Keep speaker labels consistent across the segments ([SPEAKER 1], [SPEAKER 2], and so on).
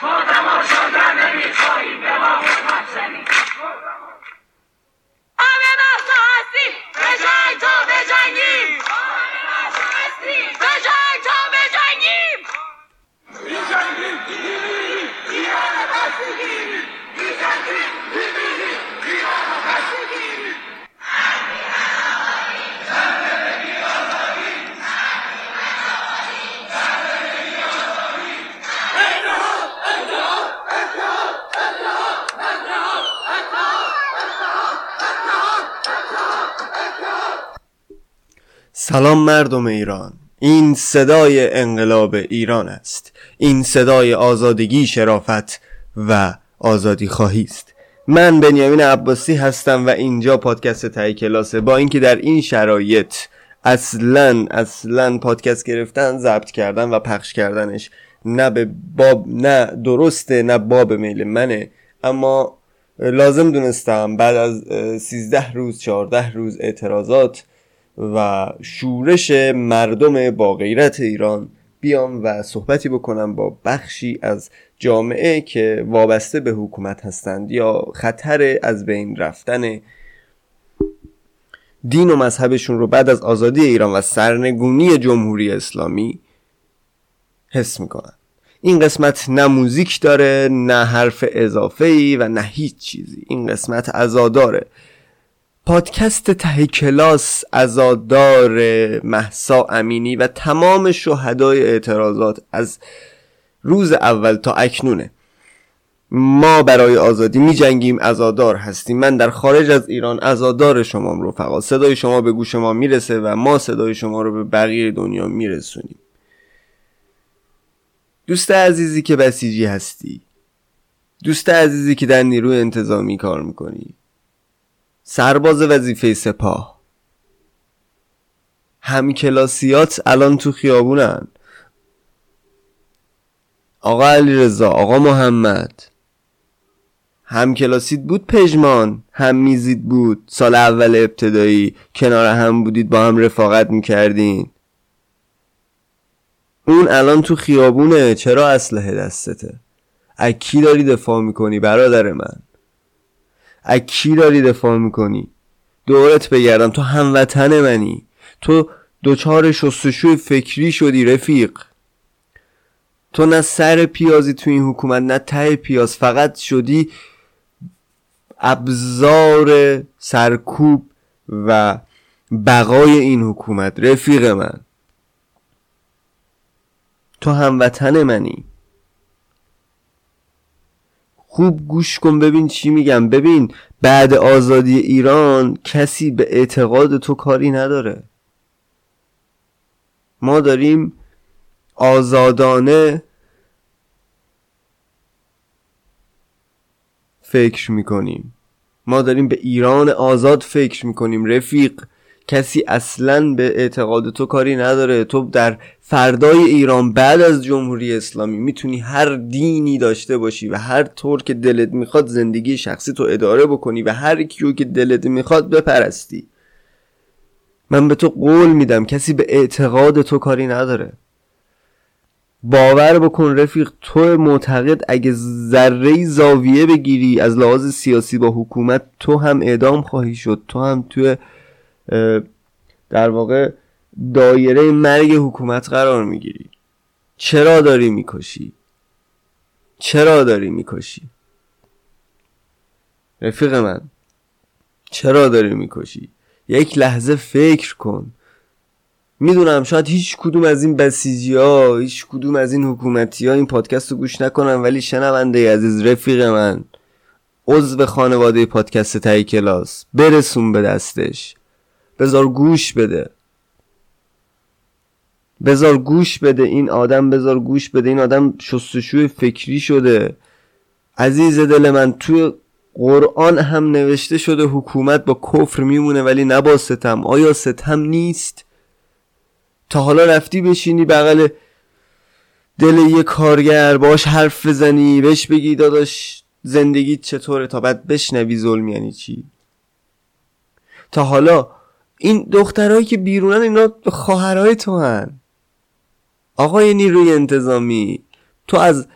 [SPEAKER 1] Manda marcha! سلام مردم ایران. این صدای انقلاب ایران است. این صدای آزادگی شرافت و آزادی خواهی است. من بنیامین عباسی هستم و اینجا پادکست تای کلاسه با اینکه در این شرایط اصلا اصلا پادکست گرفتن ضبط کردن و پخش کردنش نه به باب نه درسته نه باب میل منه. اما لازم دونستم بعد از سیزده روز چهارده روز اعتراضات و شورش مردم با غیرت ایران. بیام و صحبتی بکنم با بخشی از جامعه که وابسته به حکومت هستند یا خطر از بین رفتن دین و مذهبشون رو بعد از آزادی ایران و سرنگونی جمهوری اسلامی حس می‌کنن. این قسمت نه موزیک داره نه حرف اضافه ای و نه هیچ چیزی. این قسمت ازاداره. پادکست ته کلاس ازادار محسا امینی و تمام شهدای اعتراضات از روز اول تا اکنونه. ما برای آزادی می جنگیم ازادار هستیم. من در خارج از ایران ازادار شما رفقا صدای شما به گوش ما می‌رسه و ما صدای شما رو به بقیه دنیا میرسونیم. دوست عزیزی که بسیجی هستی. دوست عزیزی که در نیروی انتظامی کار می‌کنی. سرباز وظیفه سپاه. همکلاسیات الان تو خیابونن. آقا علی رضا آقا محمد. همکلاسیت بود پژمان هم میزید بود. سال اول ابتدایی کنار هم بودید با هم رفاقت می‌کردین. اون الان تو خیابونه چرا اسلحه دستته؟ از کی داری دفاع می‌کنی برادر من؟ از کی داری دفاع می‌کنی؟ دورت بگردم تو هموطن منی. تو دوچار شستشوی فکری شدی رفیق. تو نه سر پیازی تو این حکومت نه ته پیاز. فقط شدی ابزار سرکوب و بقای این حکومت. رفیق من. تو هموطن منی. خوب گوش کن ببین چی میگم. ببین بعد آزادی ایران کسی به اعتقاد تو کاری نداره. ما داریم آزادانه فکر می‌کنیم. ما داریم به ایران آزاد فکر می‌کنیم. رفیق کسی اصلا به اعتقاد تو کاری نداره. تو در فردای ایران بعد از جمهوری اسلامی می‌تونی هر دینی داشته باشی و هر طور که دلت می‌خواد زندگی شخصی تو اداره بکنی و هر کیو که دلت می‌خواد بپرستی. من به تو قول میدم کسی به اعتقاد تو کاری نداره. باور بکن رفیق تو معتقد اگه ذره زاویه بگیری از لحاظ سیاسی با حکومت تو هم اعدام خواهی شد تو هم توی در واقع دایره مرگ حکومت قرار می‌گیری. چرا داری می‌کشی؟ چرا داری می‌کشی؟ رفیق من چرا داری می‌کشی؟ یک لحظه فکر کن. می‌دونم شاید هیچ کدوم از این بسیجی ها هیچ کدوم از این حکومتی ها این پادکست رو گوش نکنن ولی شنونده عزیز رفیق من عضو خانواده پادکست تایی کلاس برسون به دستش. بذار گوش بده. بذار گوش بده این آدم بذار گوش بده این آدم شستشوی فکری شده. عزیز دل من توی قرآن هم نوشته شده حکومت با کفر میمونه ولی نه با ستم. آیا ستم نیست؟ تا حالا رفتی بشینی بغل دل یه کارگر باش حرف بزنی بهش بگی داداش زندگیت چطوره؟ تا بعد بشنوی ظلم یعنی چی؟ تا حالا این دخترهایی که بیرونن اینا خواهرای تو هن. آقای نیروی انتظامی. تو از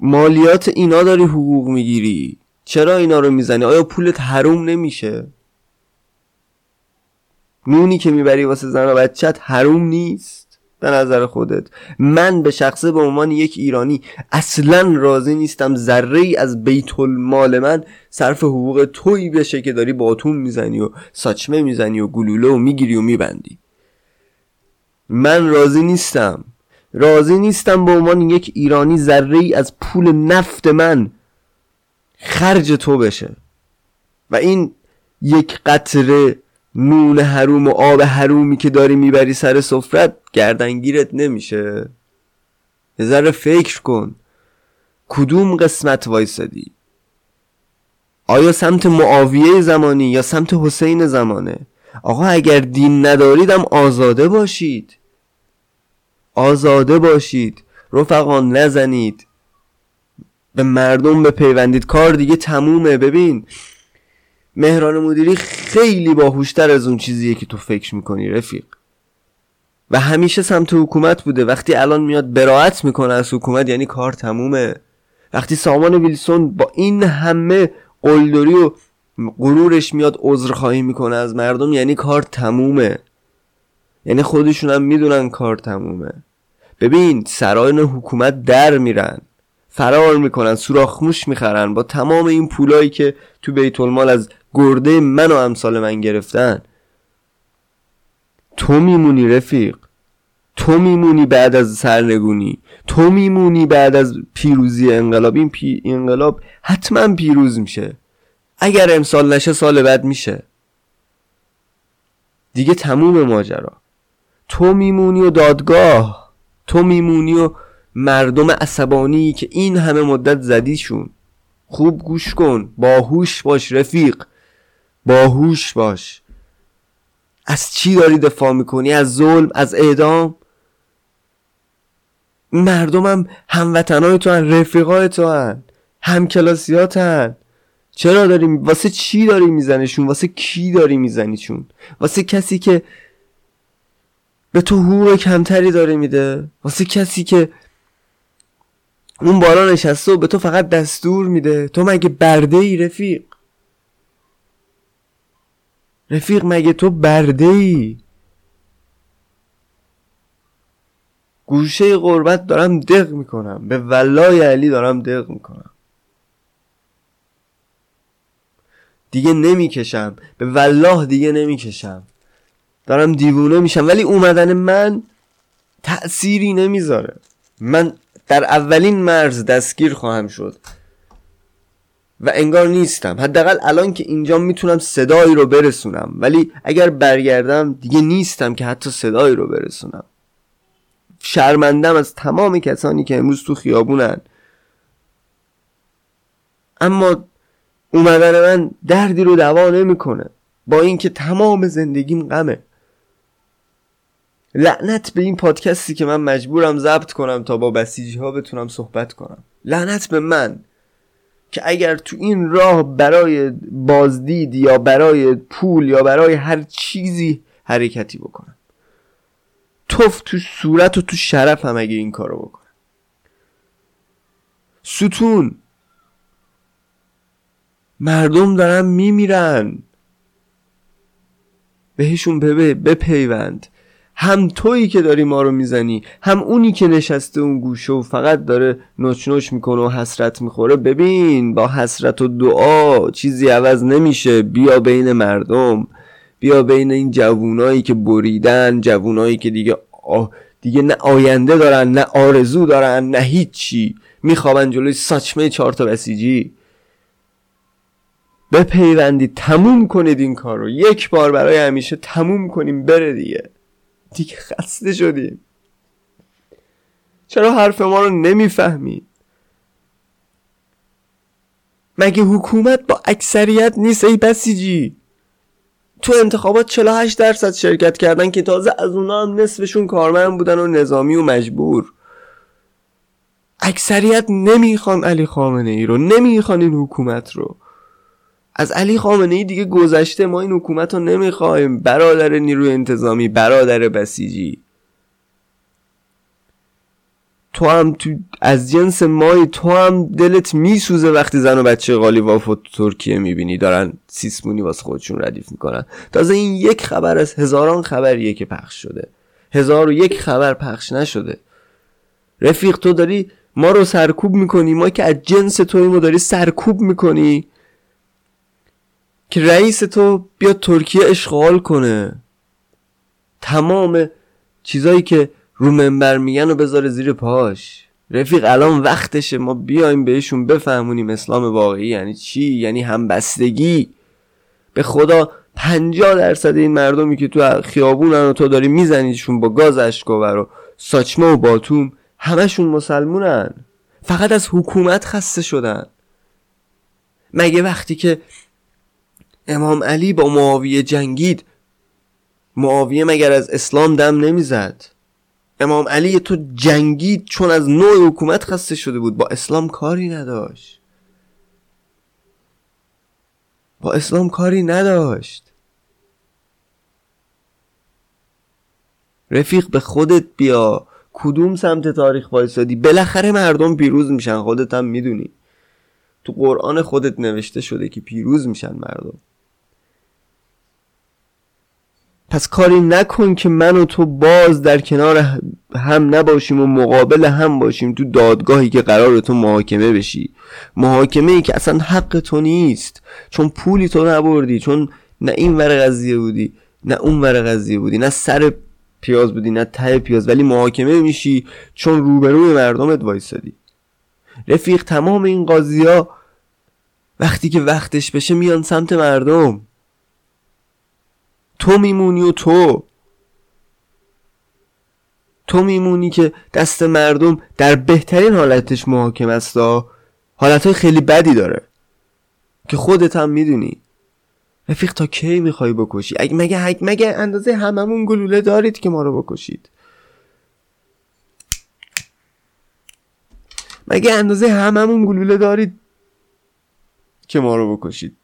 [SPEAKER 1] مالیات اینا داری حقوق می‌گیری. چرا اینا رو می‌زنی؟ آیا پولت حروم نمیشه؟ نونی که می‌بری واسه زن و بچت حروم نیست. به نظر خودت. من به شخصه به عنوان یک ایرانی اصلا راضی نیستم ذره ای از بیت المال من صرف حقوق تویی بشه که داری باتون می‌زنی و ساچمه می‌زنی و گلوله و می‌گیری و میبندی. من راضی نیستم. راضی نیستم به عنوان یک ایرانی ذره ای از پول نفت من خرج تو بشه. و این یک قطره نون حروم و آب حرومی که داری می‌بری سر سفرت گردنگیرت نمیشه. یه ذره فکر کن. کدوم قسمت وایسادی؟ آیا سمت معاویه زمانی یا سمت حسین زمانه؟ آقا اگر دین نداریدم آزاده باشید. آزاده باشید. رفقان نزنید. به مردم بپیوندید. کار دیگه تمومه. ببین مهران مدیری خیلی باهوشتر از اون چیزیه که تو فکر می‌کنی رفیق. و همیشه سمت حکومت بوده. وقتی الان میاد براعت می‌کنه از حکومت یعنی کار تمومه. وقتی سامان ویلسون با این همه قلدری و غرورش میاد عذرخواهی می‌کنه از مردم یعنی کار تمومه. یعنی خودشون هم می‌دونن کار تمومه. ببین سرایان حکومت در میرن. فرار می‌کنن سوراخموش می‌خرن. با تمام این پولایی که تو بیت المال از گرده من و امثال من گرفتن. تو میمونی رفیق. تو میمونی بعد از سرنگونی. تو میمونی بعد از پیروزی انقلاب. این پی... انقلاب حتما پیروز میشه. اگر امسال نشه سال بعد میشه. دیگه تموم ماجرا. تو میمونی و دادگاه. تو میمونی و مردم عصبانی که این همه مدت زدیشون. خوب گوش کن. باهوش باش رفیق. باهوش باش. از چی داری دفاع می‌کنی؟ از ظلم؟ از اعدام؟ مردمم هموطنای تو هن رفیقای تو هن همکلاسیات هن چرا داری واسه چی داری میزنیشون؟ واسه کی داری میزنیشون؟ واسه کسی که به تو حقوق کمتری داره میده؟ واسه کسی که اون بالا نشسته و به تو فقط دستور میده؟ تو مگه برده ای رفیق؟ رفیق مگه تو برده ای گوشه قربت دارم دق می‌کنم. به ولای علی دارم دق می‌کنم. دیگه نمی‌کشم. به والله دیگه نمی‌کشم. دارم دیوونه میشم. ولی اومدن من تأثیری نمی‌ذاره. من در اولین مرز دستگیر خواهم شد. و انگار نیستم. حداقل الان که اینجا می‌تونم صدایی رو برسونم. ولی اگر برگردم دیگه نیستم که حتی صدایی رو برسونم. شرمندم از تمام کسانی که امروز تو خیابونن. اما اومدن من دردی رو دوا نمی‌کنه. با اینکه تمام زندگیم غمه. لعنت به این پادکستی که من مجبورم ضبط کنم تا با بسیجی ها بتونم صحبت کنم. لعنت به من. که اگر تو این راه برای بازدید یا برای پول یا برای هر چیزی حرکتی بکنم. توف تو صورت و تو شرف هم اگه این کارو بکنم. ستون. مردم دارن میمیرن. بهشون بپیوند. هم تویی که داری ما رو می‌زنی هم اونی که نشسته اون گوشه و فقط داره نوچ نوچ می‌کنه و حسرت می‌خوره. ببین با حسرت و دعا چیزی عوض نمیشه. بیا بین مردم بیا بین این جوونایی که بریدن جوونایی که دیگه آه دیگه نه آینده دارن نه آرزو دارن نه هیچی. میخوابن جلوی ساچمه چهار تا بسیجی. بپیوندید تموم کنید این کار رو یک بار برای همیشه تموم کنیم بره دیگه. دیگه خسته شدیم چرا حرف ما رو نمی‌فهمید مگه حکومت با اکثریت نیست ای بسیجی؟ تو انتخابات 48 درصد شرکت کردن که تازه از اونا هم نصفشون کارمند بودن و نظامی و مجبور. اکثریت نمی‌خوان علی خامنه ای رو نمی‌خوان این حکومت رو. از علی خامنه ای دیگه گذشته ما این حکومت رو نمی‌خوایم. برادر نیروی انتظامی برادر بسیجی. تو هم تو از جنس مای تو هم دلت میسوزه وقتی زن و بچه غالی وافو ترکیه می‌بینی. دارن سیسمونی واسه خودشون ردیف می‌کنن. تازه این یک خبر از هزاران خبریه که پخش شده. هزار و یک خبر پخش نشده. رفیق تو داری ما رو سرکوب می‌کنی. ما که از جنس توی داری سرکوب می‌کنی. که رئیس تو بیا ترکیه اشغال کنه. تمام چیزایی که رو منبر میگن و بذاره زیر پاش. رفیق الان وقتشه ما بیایم بهشون بفهمونیم اسلام واقعی یعنی چی؟ یعنی همبستگی. به خدا پنجاه درصد این مردمی که تو خیابونن و تو داری میزنیشون با گاز اشکاور و ساچمه و باتوم همشون مسلمونن. فقط از حکومت خسته شدن. مگه وقتی که امام علی با معاویه جنگید. معاویه مگر از اسلام دم نمی‌زد؟ امام علی تو جنگید چون از نوع حکومت خسته شده بود. با اسلام کاری نداشت. با اسلام کاری نداشت. رفیق به خودت بیا. کدوم سمت تاریخ وایسادی؟ بالاخره مردم پیروز میشن. خودت هم می‌دونی. تو قرآن خودت نوشته شده که پیروز میشن مردم. پس کاری نکن که من و تو باز در کنار هم نباشیم و مقابل هم باشیم تو دادگاهی که قرار تو محاکمه بشی. محاکمه ای که اصلا حق تو نیست. چون پولی تو نبردی چون نه این ور قضیه بودی نه اون ور قضیه بودی نه سر پیاز بودی نه ته پیاز ولی محاکمه میشی چون روبروی مردمت وایسادی. رفیق تمام این قاضی وقتی که وقتش بشه میان سمت مردم. تو میمونی و تو. تو میمونی که دست مردم در بهترین حالتش محاکم است حالتهای خیلی بدی داره. که خودت هم می‌دونی. رفیق تا کی می‌خوای بکشی؟ اگه مگه مگه اندازه هممون گلوله دارید که ما رو بکشید؟ مگه اندازه هممون گلوله دارید که ما رو بکشید؟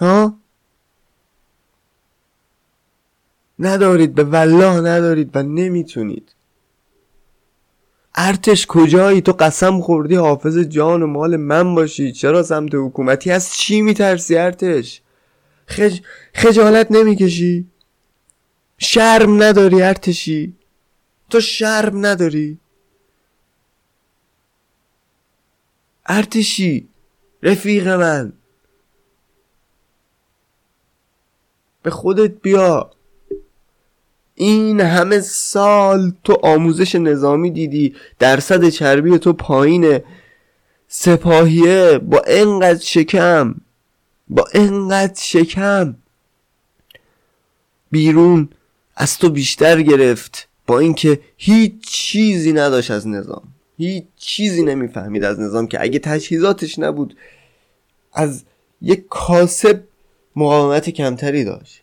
[SPEAKER 1] ها ندارید به والله ندارید و نمی‌تونید. ارتش کجایی؟ تو قسم خوردی حافظ جان و مال من باشی. چرا سمت حکومتی از چی میترسی ارتش؟ خج... خجالت نمی‌کشی؟ شرم نداری ارتشی؟ تو شرم نداری؟ ارتشی رفیق من. به خودت بیا. این همه سال تو آموزش نظامی دیدی درصد چربی تو پایینه. سپاهیه با انقدر شکم با انقدر شکم. بیرون از تو بیشتر گرفت با اینکه هیچ چیزی نداشت از نظام. هیچ چیزی نمی‌فهمید از نظام که اگه تجهیزاتش نبود از یک کاسب مقاومت کمتری داشت.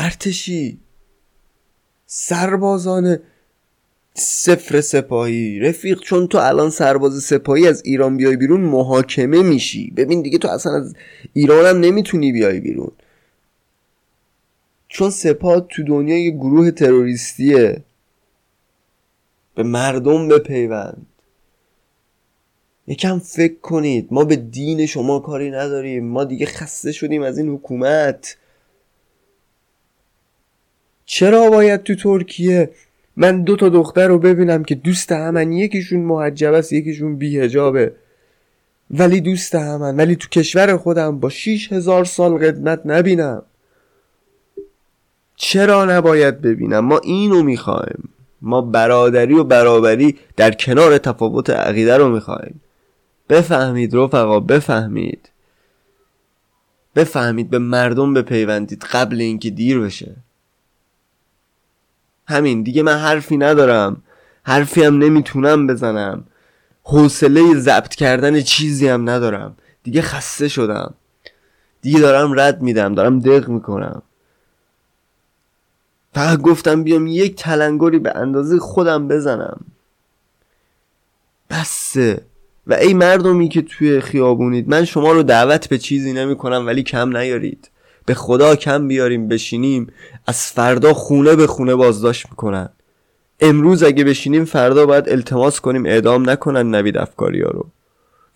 [SPEAKER 1] ارتشی. سربازان صفر سپاهی. رفیق چون تو الان سرباز سپاهی از ایران بیای بیرون محاکمه میشی. ببین دیگه تو اصلا از ایران هم نمی‌تونی بیای بیرون. چون سپاه تو دنیا یه گروه تروریستیه. به مردم بپیوند. یکم فکر کنید ما به دین شما کاری نداریم. ما دیگه خسته شدیم از این حکومت. چرا باید تو ترکیه؟ من دو تا دختر رو ببینم که دوست همن. یکیشون محجب است یکیشون بیهجابه. ولی دوست همن. ولی تو کشور خودم با شیش هزار سال قدمت نبینم. چرا نباید ببینم؟ ما اینو می‌خوایم. ما برادری و برابری در کنار تفاوت عقیده رو می‌خوایم. بفهمید رفقا بفهمید. بفهمید به مردم بپیوندید قبل اینکه دیر بشه. همین دیگه من حرفی ندارم. حرفی هم نمی‌تونم بزنم. حوصله ضبط کردن چیزی هم ندارم. دیگه خسته شدم. دیگه دارم رد میدم دارم دق می‌کنم. فقط گفتم بیام یک تلنگری به اندازه خودم بزنم. بسه. و ای مردمی که توی خیابونید من شما رو دعوت به چیزی نمی کنم ولی کم نیارید. به خدا کم بیاریم بشینیم از فردا خونه به خونه بازداشت می‌کنن. امروز اگه بشینیم فردا باید التماس کنیم اعدام نکنن نوید افکاری ها رو.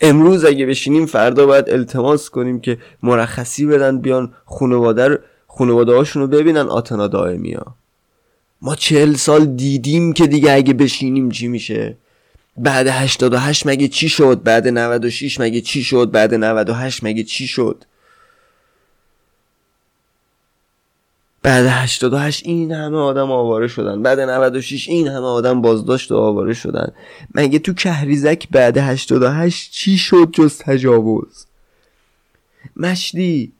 [SPEAKER 1] امروز اگه بشینیم فردا باید التماس کنیم که مرخصی بدن بیان خانواده خانواده هاشون رو ببینن آتنا دائمی ها ما چهل سال دیدیم که دیگه اگه بشینیم چی میشه؟ بعد 88 مگه چی شد؟ بعد 96 مگه چی شد؟ بعد 98 مگه چی شد؟ بعد 88 این همه آدم آواره شدن. بعد 96 این همه آدم بازداشت و آواره شدن. مگه تو کهریزک بعد 88 چی شد جز تجاوز؟ مشدی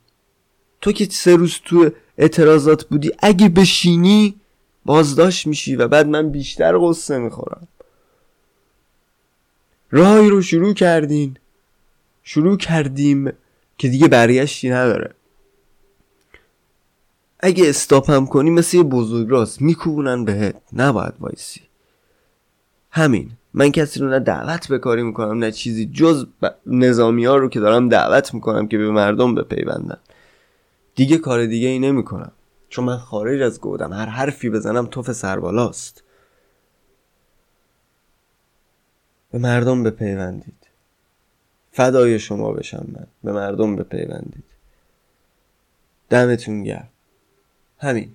[SPEAKER 1] تو که سه روز تو اعتراضات بودی اگه بشینی بازداشت میشی و بعد من بیشتر قصه می‌خورم. راهی رو شروع کردین. شروع کردیم که دیگه برگشتی نداره. اگه استاپم کنی مثل یه بزرگ راست میکوبونن بهت. نباید وایسی. همین. من کسی رو نه دعوت به کاری می‌کنم نه چیزی جز نظامی ها رو که دارم دعوت می‌کنم که به مردم بپیوندن. دیگه کار دیگه ای نمی‌کنم. چون من خارج از گودم. هر حرفی بزنم توف سربالاست. به مردم بپیوندید. فدای شما بشم من. به مردم بپیوندید. دمتون گرم. همین